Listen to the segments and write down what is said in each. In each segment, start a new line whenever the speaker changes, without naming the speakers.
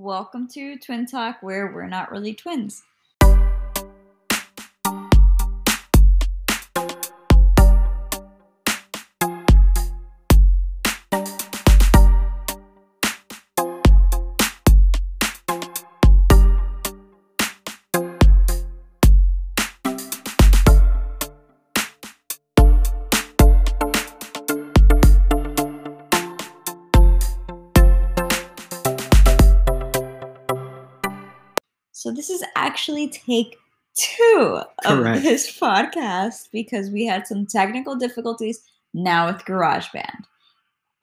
Welcome to Twin Talk, where we're not really twins. Actually take two of
Correct.
this podcast because we had some technical difficulties now with GarageBand.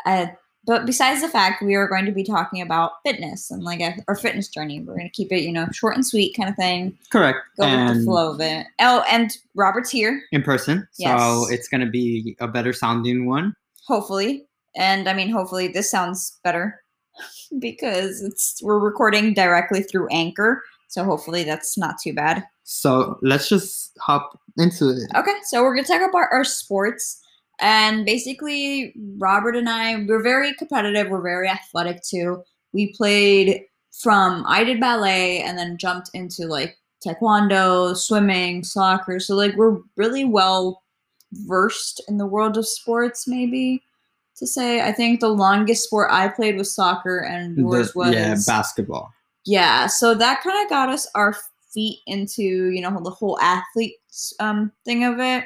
Uh, but besides the fact we are going to be talking about fitness and like a, our fitness journey, we're going to keep it, you know, short and sweet kind of thing.
Correct.
Go with the flow of it. Oh, and Robert's here,
in person.
Yes.
So it's gonna be a better sounding one.
hopefully, and I mean, hopefully this sounds better because it's we're recording directly through Anchor, so hopefully that's not too bad.
So let's just hop into it.
Okay, so we're gonna talk about our sports, and basically, Robert and I we're very competitive. We're very athletic too. We played from I did ballet and then jumped into like taekwondo, swimming, soccer. So like we're really well versed in the world of sports. Maybe to say, I think the longest sport I played was soccer, and yours
The-
was
yeah, basketball.
Yeah so that kind of got us our feet into you know the whole athletes um thing of it.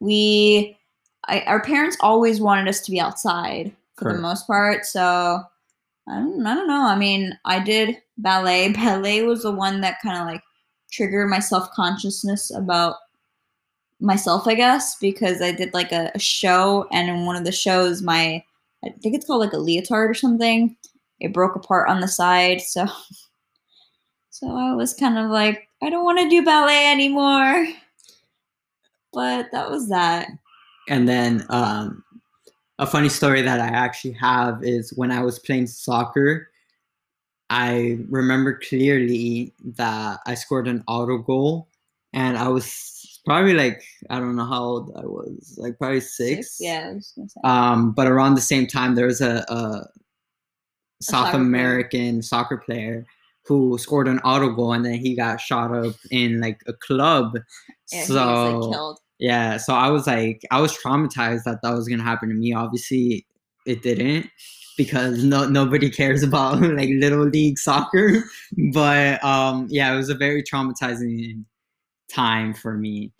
We I, our parents always wanted us to be outside for the most part so I don't, I don't know i mean i did ballet. Ballet was the one that kind of like triggered my self-consciousness about myself i guess because i did like a, a show and in one of the shows my i think it's called like a leotard or something it broke apart on the side so so i was kind of like i don't want to do ballet anymore but that was that
And then um, a funny story that I actually have is when I was playing soccer, I remember clearly that I scored an auto goal, and I was probably like I don't know how old I was, like probably six.
yeah I was gonna say.
Um, but around the same time, there was a, a South
soccer player.
American soccer player who scored an auto goal, and then he got shot up in like a club.
yeah,
so
was like killed
yeah, so I was like, I was traumatized that that was gonna happen to me. Obviously, it didn't because no nobody cares about like little league soccer. But um, yeah, it was a very traumatizing time for me.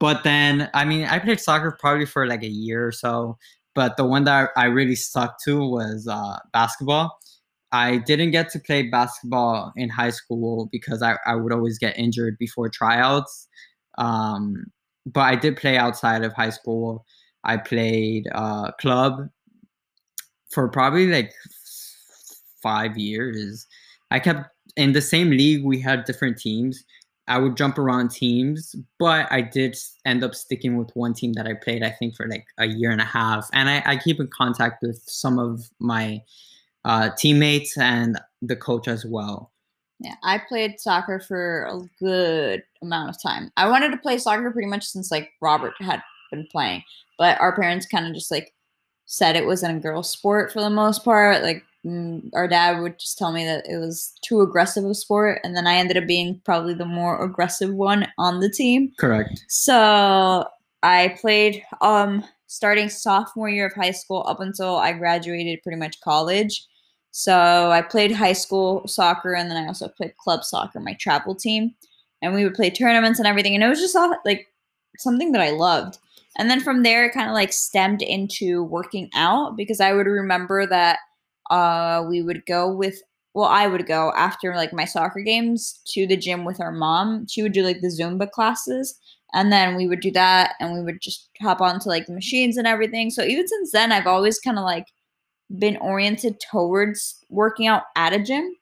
But then, I mean, I played soccer probably for like a year or so. But the one that I really stuck to was uh, basketball. I didn't get to play basketball in high school because I, I would always get injured before tryouts. Um, but I did play outside of high school. I played uh, club for probably like five years. I kept in the same league. We had different teams. I would jump around teams, but I did end up sticking with one team that I played. I think for like a year and a half, and I, I keep in contact with some of my uh, teammates and the coach as well.
Yeah, I played soccer for a good amount of time. I wanted to play soccer pretty much since like Robert had been playing, but our parents kind of just like said it wasn't a girl sport for the most part. Like mm, our dad would just tell me that it was too aggressive a sport, and then I ended up being probably the more aggressive one on the team.
Correct.
So I played um starting sophomore year of high school up until I graduated pretty much college. So I played high school soccer and then I also played club soccer, my travel team. And we would play tournaments and everything. And it was just all like something that I loved. And then from there it kind of like stemmed into working out because I would remember that uh we would go with well, I would go after like my soccer games to the gym with our mom. She would do like the Zumba classes and then we would do that and we would just hop onto like the machines and everything so even since then i've always kind of like been oriented towards working out at a gym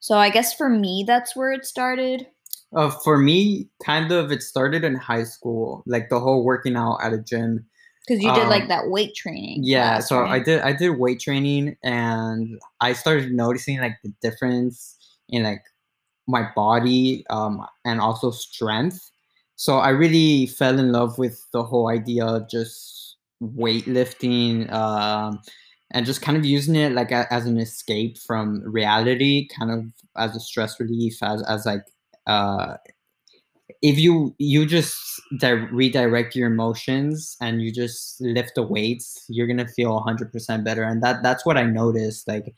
so i guess for me that's where it started
Uh, for me, kind of, it started in high school, like the whole working out at a gym.
Because you did like
Um,
that weight training
Yeah, so I did I did weight training, and I started noticing like the difference in like my body, um, and also strength. So I really fell in love with the whole idea of just weightlifting, um, and just kind of using it like a, as an escape from reality, kind of as a stress relief, as as like uh, if you you just di- redirect your emotions and you just lift the weights, you're gonna feel 100% better. And that that's what I noticed. Like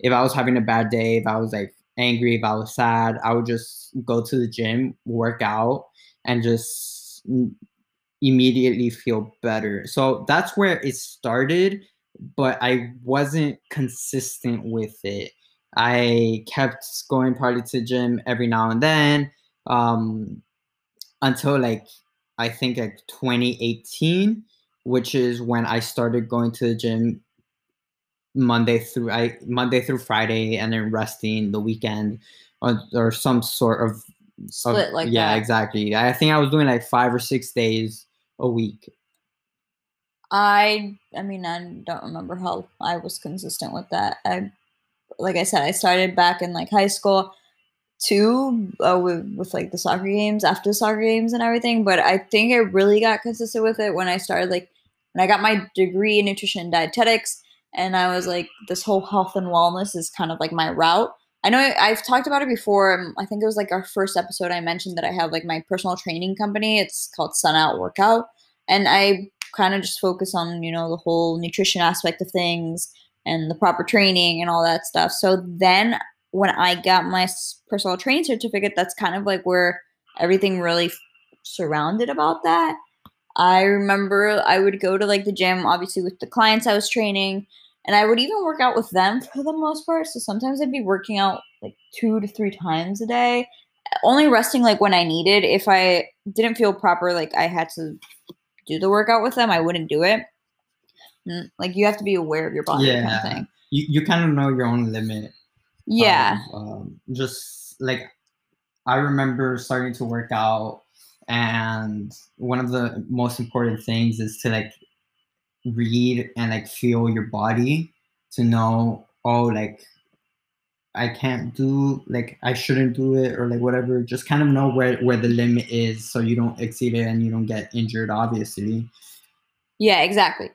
if I was having a bad day, if I was like angry, if I was sad, I would just go to the gym, work out, and just immediately feel better. So that's where it started, but I wasn't consistent with it. I kept going partly to the gym every now and then um, until like I think like 2018, which is when I started going to the gym Monday through I Monday through Friday and then resting the weekend or, or some sort of
Split
of-
like
yeah
that.
exactly. I think I was doing like five or six days a week.
I I mean I don't remember how I was consistent with that. I like I said I started back in like high school too uh, with with like the soccer games after the soccer games and everything, but I think I really got consistent with it when I started like when I got my degree in nutrition and dietetics and I was like this whole health and wellness is kind of like my route. I know I- I've talked about it before. um, I think it was like our first episode I mentioned that I have like my personal training company. It's called Sun Out Workout and I kind of just focus on you know the whole nutrition aspect of things and the proper training and all that stuff so then when i got my personal training certificate that's kind of like where everything really f- surrounded about that i remember i would go to like the gym obviously with the clients i was training and i would even work out with them for the most part so sometimes i'd be working out like two to three times a day only resting like when i needed if i didn't feel proper like i had to do the workout with them, I wouldn't do it. Mm, Like you have to be aware of your body,
Yeah.
kind of thing.
You you kind of know your own limit.
Yeah,
of, um, just like I remember starting to work out, and one of the most important things is to like read and like feel your body to know oh like I can't do like I shouldn't do it or like whatever. Just kind of know where where the limit is so you don't exceed it and you don't get injured. Obviously,
yeah, exactly.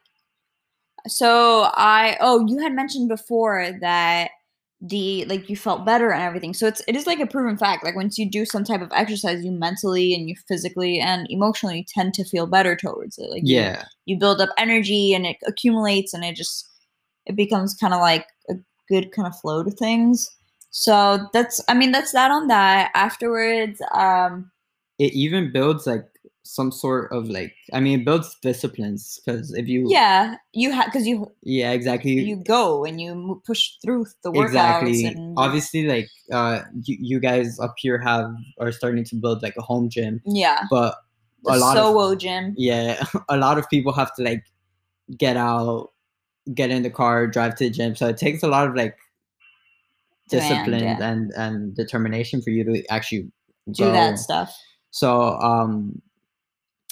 So I oh, you had mentioned before that the like you felt better and everything. So it's it is like a proven fact. Like once you do some type of exercise, you mentally and you physically and emotionally tend to feel better towards it. Like you-
yeah.
you build up energy and it accumulates and it just it becomes kind of like a good kind of flow to things so that's i mean that's that on that afterwards um
It even builds like some sort of like I mean it builds disciplines because if you
yeah you have because you
yeah exactly.
you go and you push through the workouts
exactly
and
obviously like uh you, you guys up here have are starting to build like a home gym
yeah.
but
the
a lot of
Sowo gym.
Yeah a lot of people have to like get out get in the car drive to the gym so it takes a lot of like discipline
yeah.
and and determination for you to actually
do
go.
that stuff.
So um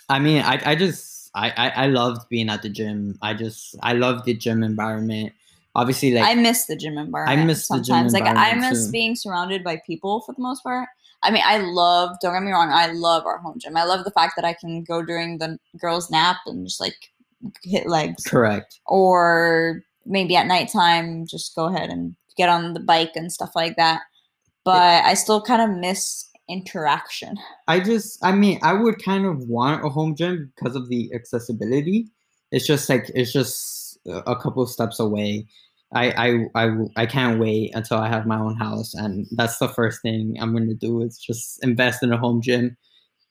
i mean i i just I, I i loved being at the gym. I just i love the gym environment. Obviously like
i miss the gym environment I
miss the gym
sometimes. Like i miss
too.
being surrounded by people for the most part. I mean i love don't get me wrong i love our home gym. I love the fact that i can go during the girls nap and just like hit legs.
Correct.
Or maybe at nighttime just go ahead and get on the bike and stuff like that. But i still kind of miss interaction
I just, I mean, I would kind of want a home gym because of the accessibility. It's just like it's just a couple steps away. I, I, I, I can't wait until I have my own house, and that's the first thing I'm gonna do is just invest in a home gym,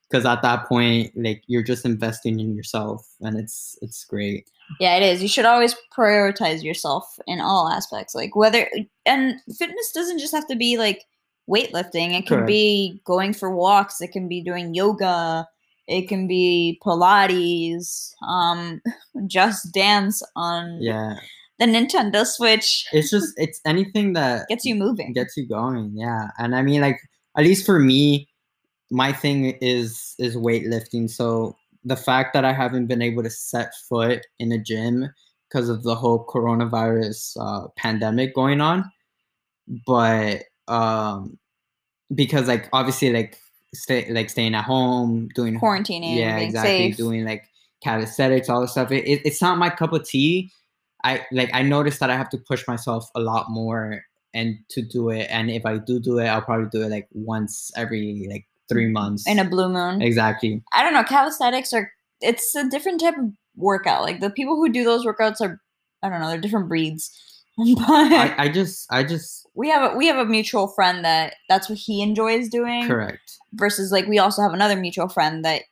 because at that point, like you're just investing in yourself, and it's it's great.
yeah it is you should always prioritize yourself in all aspects like whether and fitness doesn't just have to be like weightlifting. It can
Correct.
be going for walks. It can be doing yoga. It can be pilates um just dance on
Yeah,
the nintendo switch.
It's just it's anything that
gets you moving.
gets you going yeah. And i mean like at least for me my thing is is weightlifting. So the fact that i haven't been able to set foot in a gym because of the whole coronavirus uh, pandemic going on but um because like obviously like stay like staying at home doing
quarantining
yeah exactly
safe
doing like calisthenics all this stuff it, it, it's not my cup of tea I like I noticed that I have to push myself a lot more and to do it. And if I do do it, I'll probably do it like once every like three months.
in a blue moon.
exactly.
I don't know. Calisthenics are it's a different type of workout. Like the people who do those workouts are I don't know, they're different breeds. but
I, I just I just
we have a we have a mutual friend that that's what he enjoys doing.
correct.
Versus like we also have another mutual friend that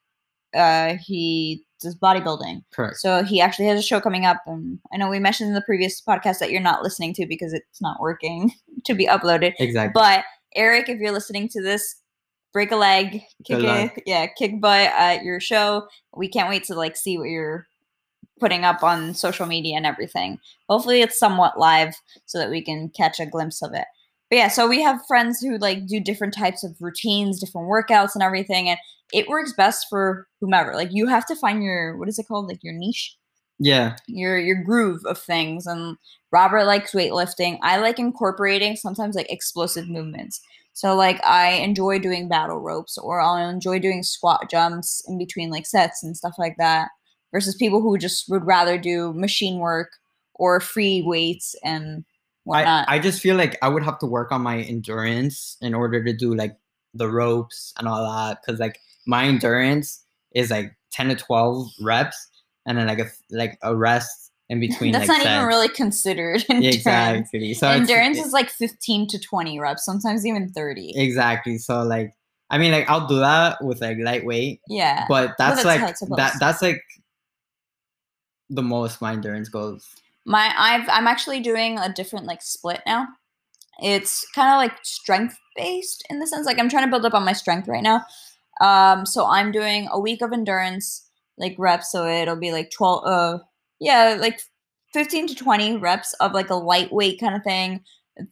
uh he does bodybuilding.
Correct.
So he actually has a show coming up, and I know we mentioned in the previous podcast that you're not listening to because it's not working to be uploaded.
Exactly.
But Eric, if you're listening to this, break a leg, kick it, yeah, kick butt at your show. We can't wait to like see what you're putting up on social media and everything. Hopefully, it's somewhat live so that we can catch a glimpse of it. But yeah, so we have friends who like do different types of routines, different workouts, and everything, and it works best for whomever. Like you have to find your what is it called, like your niche
yeah.
your your groove of things and robert likes weightlifting i like incorporating sometimes like explosive movements so like i enjoy doing battle ropes or i'll enjoy doing squat jumps in between like sets and stuff like that versus people who just would rather do machine work or free weights and whatnot.
I, I just feel like I would have to work on my endurance in order to do like the ropes and all that because like my endurance is like 10 to 12 reps and then like a like a rest in between
that's
like
not even really considered endurance.
exactly. So
endurance is like 15 to 20 reps sometimes even 30
exactly. So like i mean like i'll do that with like lightweight
yeah.
but that's
that's
like that that's like the most my endurance goes
my i've i'm actually doing a different like split now. It's kind of like strength based in the sense like i'm trying to build up on my strength right now. Um so i'm doing a week of endurance like reps so it'll be like 12 uh yeah like 15 to 20 reps of like a lightweight kind of thing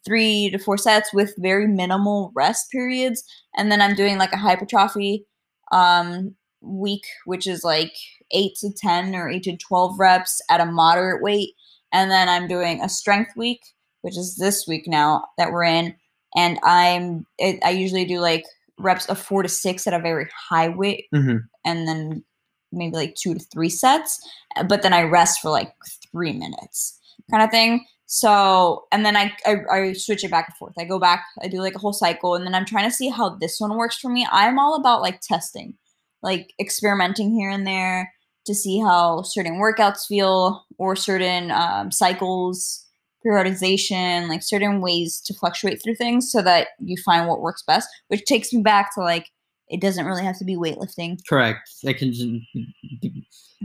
three to four sets with very minimal rest periods. And then i'm doing like a hypertrophy um week which is like 8 to 10 or 8 to 12 reps at a moderate weight and then I'm doing a strength week, which is this week now that we're in, and I'm it, I usually do like reps of four to six at a very high weight,
Mhm.
and then maybe like two to three sets, but then I rest for like three minutes, kind of thing. So and then I, I I switch it back and forth. I go back, I do like a whole cycle, and then I'm trying to see how this one works for me. I'm all about like testing, like experimenting here and there to see how certain workouts feel or certain um, cycles periodization like certain ways to fluctuate through things so that you find what works best which takes me back to like it doesn't really have to be weightlifting.
Correct. It can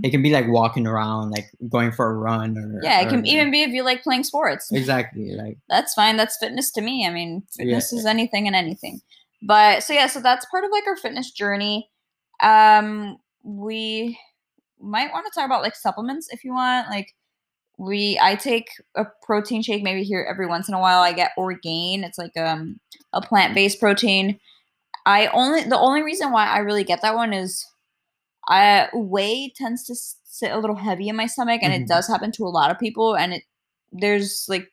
it can be like walking around like going for a run or
yeah it
or-
can even be if you like playing sports.
Exactly like
that's fine. That's fitness to me. I mean
Yeah.
is anything and anything. But so yeah so that's part of like our fitness journey. Um we might want to talk about like supplements if you want like we i take a protein shake maybe here every once in a while i get orgain it's like um a plant-based protein i only the only reason why i really get that one is i whey tends to sit a little heavy in my stomach and
Mhm.
it does happen to a lot of people and it there's like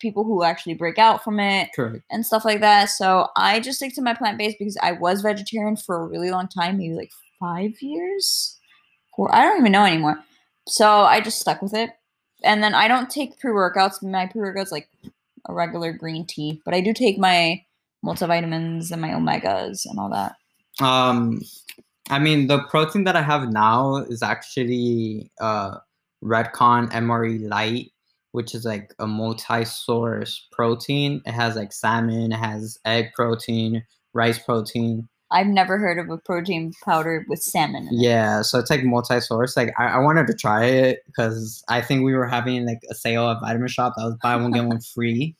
people who actually break out from it
correct
and stuff like that. So I just stick to my plant based because I was vegetarian for a really long time, maybe like five years. Or I don't even know anymore. So I just stuck with it. And then I don't take pre workouts. My pre workouts like a regular green tea, but I do take my multivitamins and my omegas and all that.
Um, I mean, the protein that I have now is actually uh, Redcon MRE Lite, which is like a multi-source protein. It has like salmon, it has egg protein, rice protein.
I've never heard of a protein powder with salmon. In it.
Yeah, so it's like multi-source. Like I, I wanted to try it because I think we were having like a sale at Vitamin Shoppe that was buy one get one free.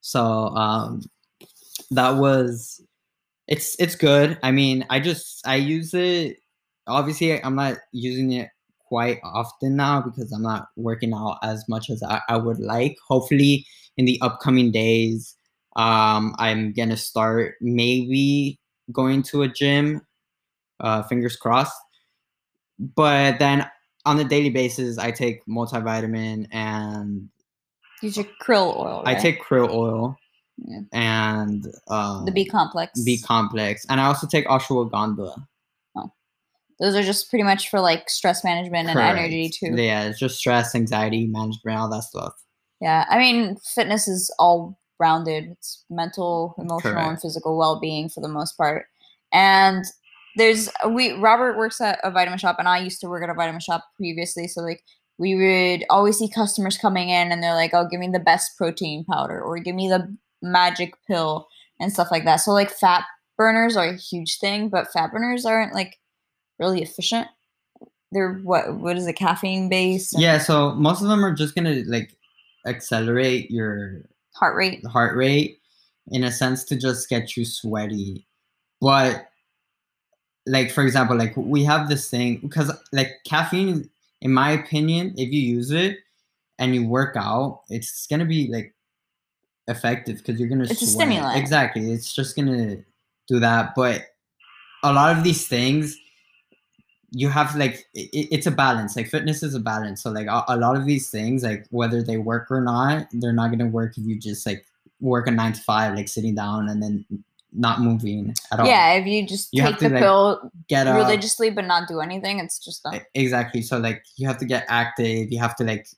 So um, that was it's it's good. I mean, I just I use it. Obviously, I'm not using it quite often now because I'm not working out as much as I, I would like. Hopefully, in the upcoming days, um, I'm gonna start maybe going to a gym. Uh, fingers crossed. But then on a daily basis, I take multivitamin and
Use your krill oil.
I take krill oil
Yeah.
and um,
the B complex.
B complex, and I also take ashwagandha.
Oh, those are just pretty much for like stress management and energy too.
Yeah, it's just stress, anxiety management, all that stuff.
Yeah, I mean, fitness is all rounded. It's mental, emotional, and physical well being for the most part. And there's we Robert works at a vitamin shop, and I used to work at a vitamin shop previously. So like we would always see customers coming in, and they're like, "Oh, give me the best protein powder, or give me the magic pill," and stuff like that. So like fat burners are a huge thing, but fat burners aren't like really efficient. They're what what is it caffeine based? and
Yeah, so most of them are just gonna like accelerate your
heart rate.
heart rate in a sense to just get you sweaty. But like for example, like we have this thing because like caffeine, in my opinion, if you use it and you work out, it's gonna be like effective because you're gonna
It's a stimulant.
Exactly. It's just gonna do that. But a lot of these things you have like it, it's a balance like fitness is a balance. So like a, a lot of these things like whether they work or not they're not going to work if you just like work a nine to five like sitting down and then not moving at all.
Yeah, if you just
You
take the
like,
pill
get up.
religiously but not do anything, it's just not.
Uh exactly. So like you have to get active. You have to like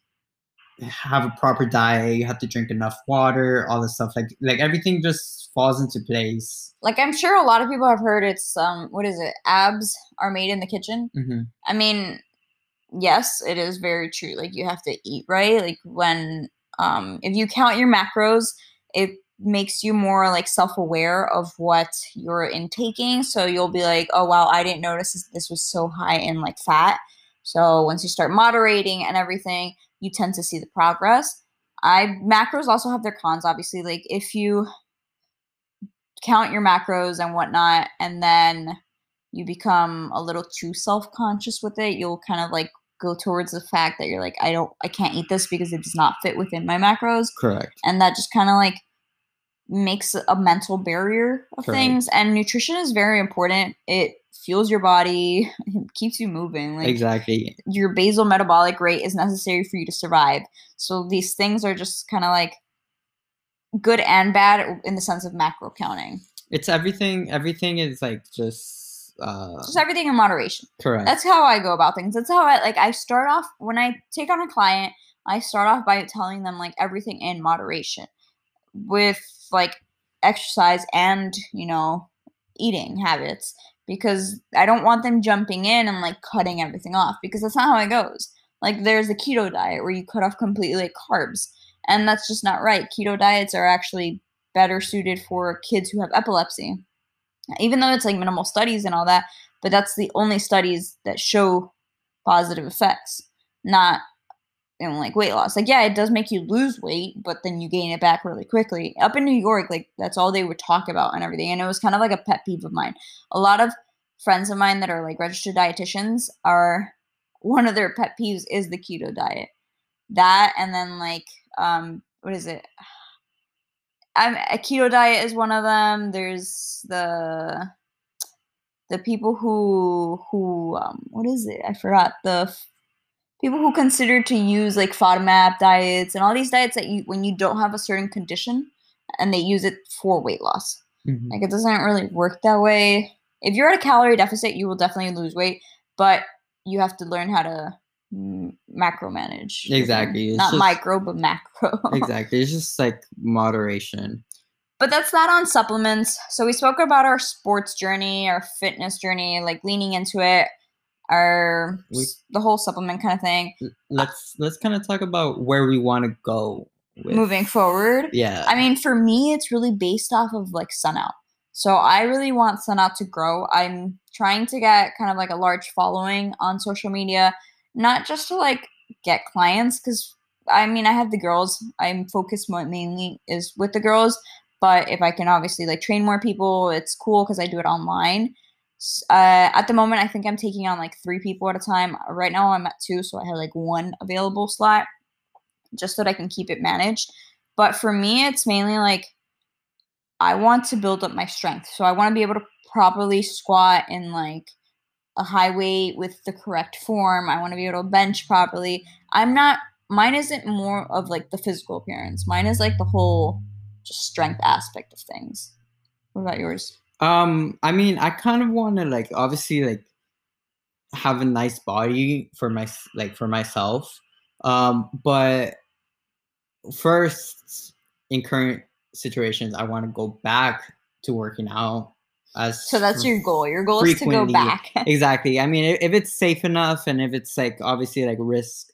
have a proper diet you have to drink enough water all this stuff like like everything just falls into place
Like I'm sure a lot of people have heard it's um what is it? Abs are made in the kitchen.
hmm
I mean, yes, it is very true. Like you have to eat right. Like when um if you count your macros, it makes you more like self-aware of what you're intaking. So you'll be like, "Oh wow, I didn't notice this, this was so high in like fat." So once you start moderating and everything, you tend to see the progress. I macros also have their cons obviously. Like if you count your macros and whatnot and then you become a little too self-conscious with it you'll kind of like go towards the fact that you're like i don't i can't eat this because it does not fit within my macros
correct
and that just kind of like makes a mental barrier of
Correct.
things and nutrition is very important it fuels your body keeps you moving like
exactly
your basal metabolic rate is necessary for you to survive. So these things are just kind of like good and bad in the sense of macro counting.
it's everything everything is like just uh
Just everything in moderation.
correct
That's how I go about things. That's how I like I start off when I take on a client, I start off by telling them like everything in moderation with like exercise and, you know, eating habits because I don't want them jumping in and like cutting everything off because that's not how it goes. Like there's the keto diet where you cut off completely like carbs and that's just not right. Keto diets are actually better suited for kids who have epilepsy. Even though it's like minimal studies and all that, but that's the only studies that show positive effects, not know, like weight loss. Like, yeah, it does make you lose weight, but then you gain it back really quickly. Up in New York, like that's all they would talk about and everything. And it was kind of like a pet peeve of mine. A lot of friends of mine that are like registered dietitians are one of their pet peeves is the keto diet. That and then like um what is it? I'm, a keto diet is one of them. There's the the people who who um what is it? I forgot the people who consider to use like FODMAP diets and all these diets that you when you don't have a certain condition and they use it for weight loss.
Mhm.
Like it doesn't really work that way. If you're at a calorie deficit, you will definitely lose weight, but you have to learn how to macro manage.
Exactly, it's
Not
just-
micro, but macro.
exactly it's just like moderation
But that's that on supplements. So we spoke about our sports journey, our fitness journey, like leaning into it, our
We-
the whole supplement kind of thing.
Let's let's kind of talk about where we want to go with
Moving forward,
yeah
I mean, for me, it's really based off of like sun out. So I really want sun out to grow. I'm trying to get kind of like a large following on social media, not just to like get clients, because I mean, I have the girls. I'm focused mainly is with the girls, but if I can obviously like train more people, it's cool because I do it online. Uh, at the moment, I think I'm taking on like three people at a time. Right now, I'm at two, so I have like one available slot just so that I can keep it managed. But for me, it's mainly like I want to build up my strength. So I want to be able to properly squat in like a high weight with the correct form. I want to be able to bench properly. I'm not, mine isn't more of like the physical appearance. Mine is like the whole just strength aspect of things. What about yours?
Um i mean i kind of want to like obviously like have a nice body for my like for myself. Um, but first, in current situations, I want to go back to working out. As
So that's your goal. Your goal is to go back.
exactly. I mean, if it's safe enough and if it's like obviously like risk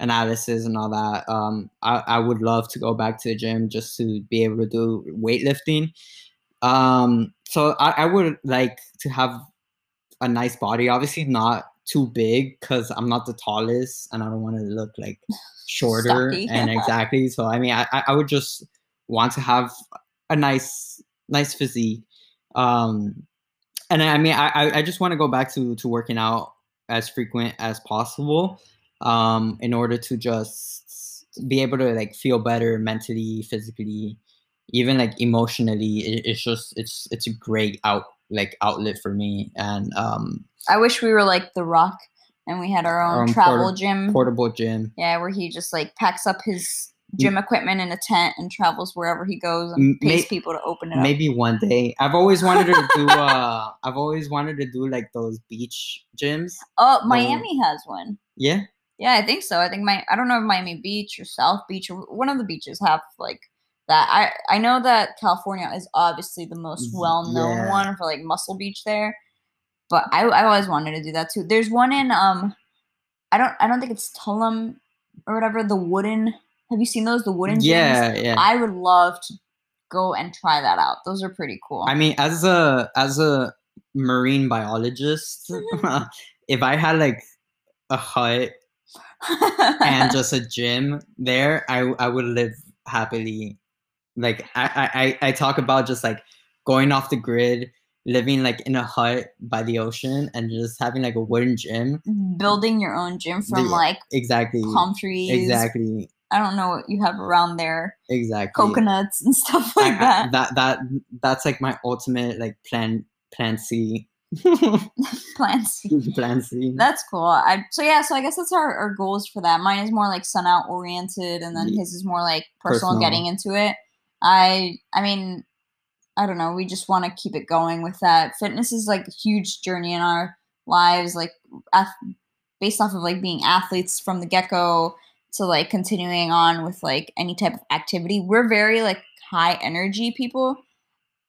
analysis and all that, um, I, I would love to go back to the gym just to be able to do weightlifting. Um, so I, I would like to have a nice body. Obviously, not too big because I'm not the tallest and I don't want to look like shorter and exactly. So I mean, I, I would just want to have a nice nice physique. Um, and I mean, I I- I just want to go back to to working out as frequent as possible. Um, in order to just be able to like feel better mentally, physically, even like emotionally. It, it's just it's it's a great out like outlet for me and um
I wish we were like The Rock and we had our own
Um,
travel
porta-
gym.
portable gym.
yeah, where he just like packs up his gym equipment in a tent and travels wherever he goes and pays people to open it up.
Maybe one day. I've always wanted to do. Uh, I've always wanted to do like those beach gyms.
Oh, Miami has one.
Yeah.
Yeah, I think so. I think my I don't know if Miami Beach or South Beach or one of the beaches have like that. I I know that California is obviously the most well known
yeah.
one for like Muscle Beach there, but I I always wanted to do that too. There's one in um, I don't I don't think it's Tulum or whatever. The wooden. Have you seen those? The wooden. gyms?
Yeah, yeah. I,
I would love to go and try that out. Those are pretty cool.
I mean, as a as a marine biologist,
Mm-hmm.
if I had like a hut and just a gym there, I I would live happily. Like I I I I talk about just like going off the grid, living like in a hut by the ocean, and just having like a wooden gym.
building your own gym from
Yeah,
like
Exactly.
palm trees.
Exactly.
I don't know what you have around there.
Exactly.
Coconuts and stuff like
I-
that.
that that that's like my ultimate like plan plan C.
Plants.
plan C.
That's cool. I so yeah, so I guess that's our, our goals for that. Mine is more like sun out oriented and then his is more like personal,
Personal.
getting into it. I I mean, I don't know, we just want to keep it going with that. Fitness is like a huge journey in our lives, like ath- based off of like being athletes from the get go to like continuing on with like any type of activity. We're very like high energy people.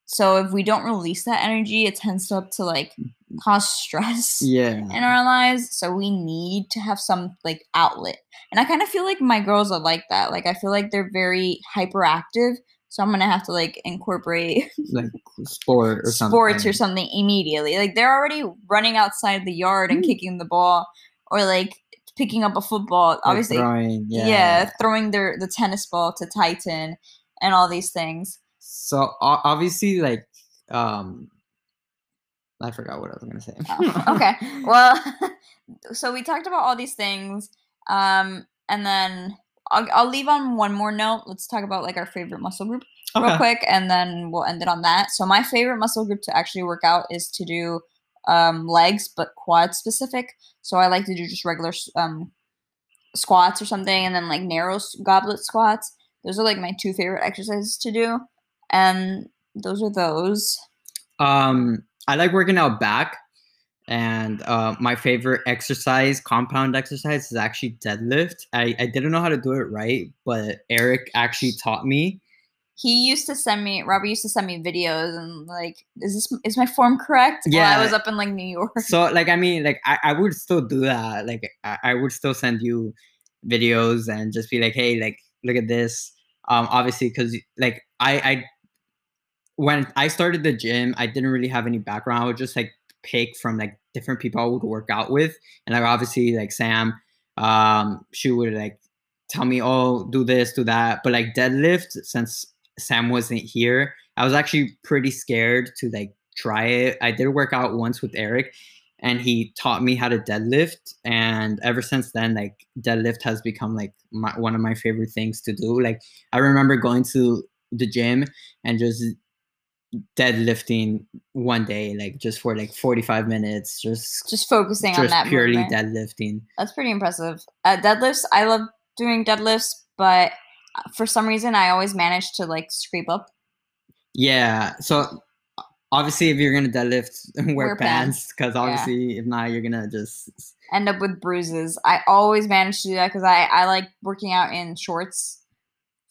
So if we don't release that energy, it tends to up to like cause stress
yeah.
in our lives. So we need to have some like outlet. And I kind of feel like my girls are like that. Like I feel like they're very hyperactive. So I'm gonna have to like incorporate
Like sport or something.
sports or something immediately. Like they're already running outside the yard and
Mm.
kicking the ball or like picking up a football.
Like
Obviously,
throwing,
yeah.
yeah.
throwing their the tennis ball to Titan and all these things.
So obviously, like, um, I forgot what I was gonna say.
Oh, okay. Well, so we talked about all these things, um, and then I'll, I'll leave on one more note. Let's talk about like our favorite muscle group real quick, and then we'll end it on that. So my favorite muscle group to actually work out is to do um, legs, but quad specific. So I like to do just regular um, squats or something, and then like narrow goblet squats. Those are like my two favorite exercises to do, and those are those.
Um, I like working out back, and uh, my favorite exercise, compound exercise, is actually deadlift. I, I didn't know how to do it right, but Eric actually taught me.
he used to send me Robert used to send me videos and like is this is my form correct? While
Yeah.
I was up in like New York.
So, like, I mean, like, I, I would still do that. Like, I, I would still send you videos and just be like, hey, like, look at this. Um, obviously, because like I, I, when I started the gym, I didn't really have any background. I was just like pick from like different people I would work out with, and like obviously like Sam, um, she would like tell me, oh, do this, do that. But like deadlift, since Sam wasn't here, I was actually pretty scared to like try it. I did work out once with Eric, and he taught me how to deadlift. And ever since then, like deadlift has become like my, one of my favorite things to do. Like I remember going to the gym and just deadlifting one day, like just for like 45 minutes, just
just focusing on that
purely
movement.
deadlifting.
That's pretty impressive. Uh, deadlifts, I love doing deadlifts, but uh, for some reason I always manage to like scrape up.
Yeah. So obviously if you're gonna deadlift, wear,
Wear pants.
because
Yeah.
obviously if not, you're gonna just
End up with bruises. I always manage to do that because I I like working out in shorts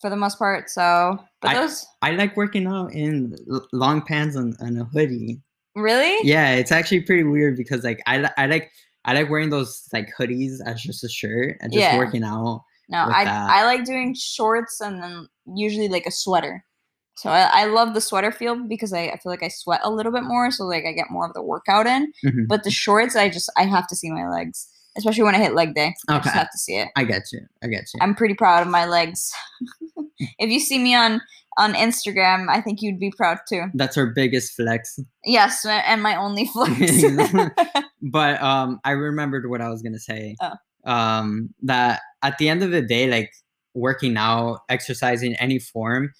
for the most part. So, but
I-
those
I like working out in long pants and, and a hoodie.
really,
Yeah, it's actually pretty weird because like I I like I like wearing those like hoodies as just a shirt and just
Yeah.
working out.
No, I
that.
I like doing shorts and then usually like a sweater. So I, I love the sweater feel because I, I feel like I sweat a little bit more, so like I get more of the workout in.
Mhm.
But the shorts, I just I have to see my legs, especially when I hit leg day. I just have to see it.
I get you. I get you.
I'm pretty proud of my legs. if you see me on on Instagram, I think you'd be proud too.
That's our biggest flex.
Yes, and my only flex.
but um I remembered what I was gonna say.
Oh.
Um that at the end of the day, like working out, exercising any form,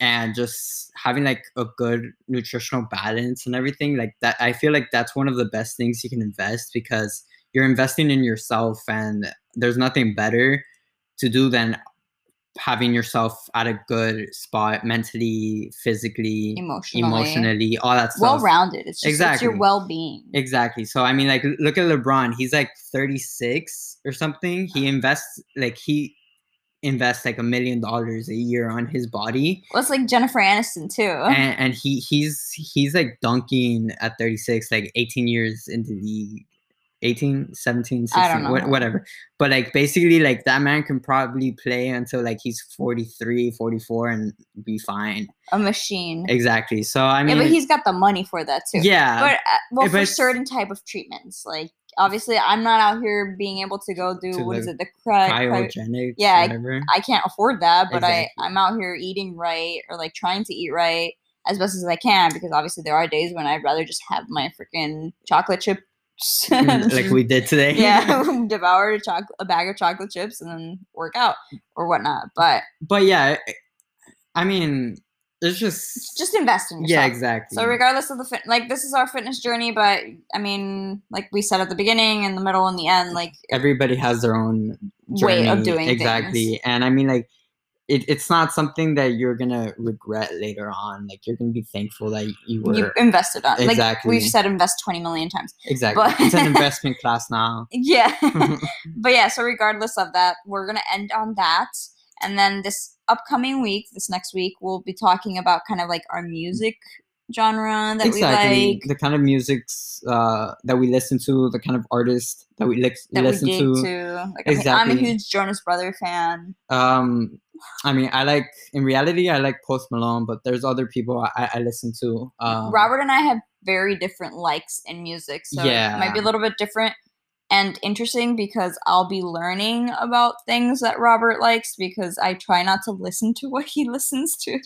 and just having like a good nutritional balance and everything, like that I feel like that's one of the best things you can invest because you're investing in yourself and there's nothing better to do than having yourself at a good spot mentally, physically,
Emotionally.
emotionally, all that stuff.
well rounded. It's just it's
Exactly.
your well being.
Exactly. So I mean, like, look at LeBron. He's like 36 or something. He invests like he invests like a million dollars a year on his body,
Well, it's like Jennifer Aniston too.
and, and he he's he's like dunking at 36, like 18 years into the league. 18 17 16
I don't know.
wha- whatever but like basically like that man can probably play until like he's 43 44 and be fine
a machine.
exactly so i mean
yeah, but he's got the money for that too.
yeah
But uh, well,
if
for certain type of treatments, like obviously, I'm not out here being able to go do
To
what is it, the cry, cry- Yeah, I-
whatever
I can't afford that, but
Exactly.
I I'm out here eating right or like trying to eat right as best as I can because obviously there are days when I'd rather just have my freaking chocolate chips.
Mm, like we did today
yeah, devour a, choc- a bag of chocolate chips and then work out or whatnot. But
but yeah I- mean it's just
just invest in yourself.
yeah exactly
So regardless of the fit, like this is our fitness journey, but I mean, like we said at the beginning, in the middle, and the end, like
everybody has their own
Way of
journey.
doing
exactly
things.
and i mean like it, it's not something that you're gonna regret later on like you're gonna be thankful that you were
you invested on. Like
Exactly.
we've said, invest twenty million times.
exactly
but-
it's an investment class now
Yeah, but yeah. So regardless of that, we're gonna end on that, and then this upcoming week, this next week, we'll be talking about kind of like our music genre that
exactly
we like.
the kind of musics uh that we listen to the kind of artists that we li-
That
listen
dig
to
to. Like, I'm- I'm a huge Jonas Brother fan.
um i mean i like in reality i like post malone but there's other people i, I listen to um
Robert and I have very different likes in music, so yeah. it might be a little bit different and interesting because I'll be learning about things that Robert likes because I try not to listen to what he listens to.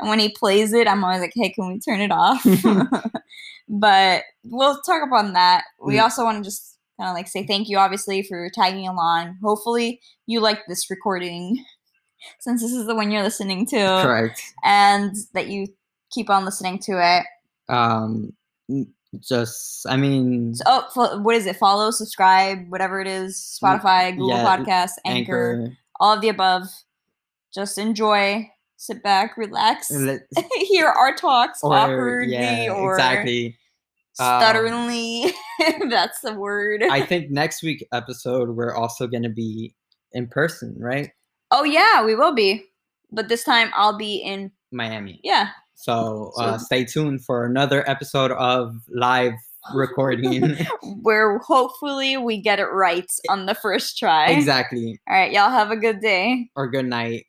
and when he plays it, I'm always like, "Hey, can we turn it off?" but we'll talk about that. We
Mm.
also want to just kind of like say thank you, obviously, for tagging along. Hopefully, you like this recording since this is the one you're listening to,
correct
and that you keep on listening to it.
um just i mean
So, oh, fo- what is it? Follow, subscribe, whatever it is. Spotify, Google
yeah,
Podcasts, Anchor, all of the above. Just enjoy, sit back, relax, hear our talks
or
awkwardly
yeah
or
exactly Um,
stutteringly. if that's the word.
i think next week episode we're also gonna be in person right
oh yeah, we will be, but this time I'll be in.
miami
Yeah, so,
uh, stay tuned for another episode of live recording
where hopefully we get it right on the first try.
exactly
All right, y'all have a good day.
or good night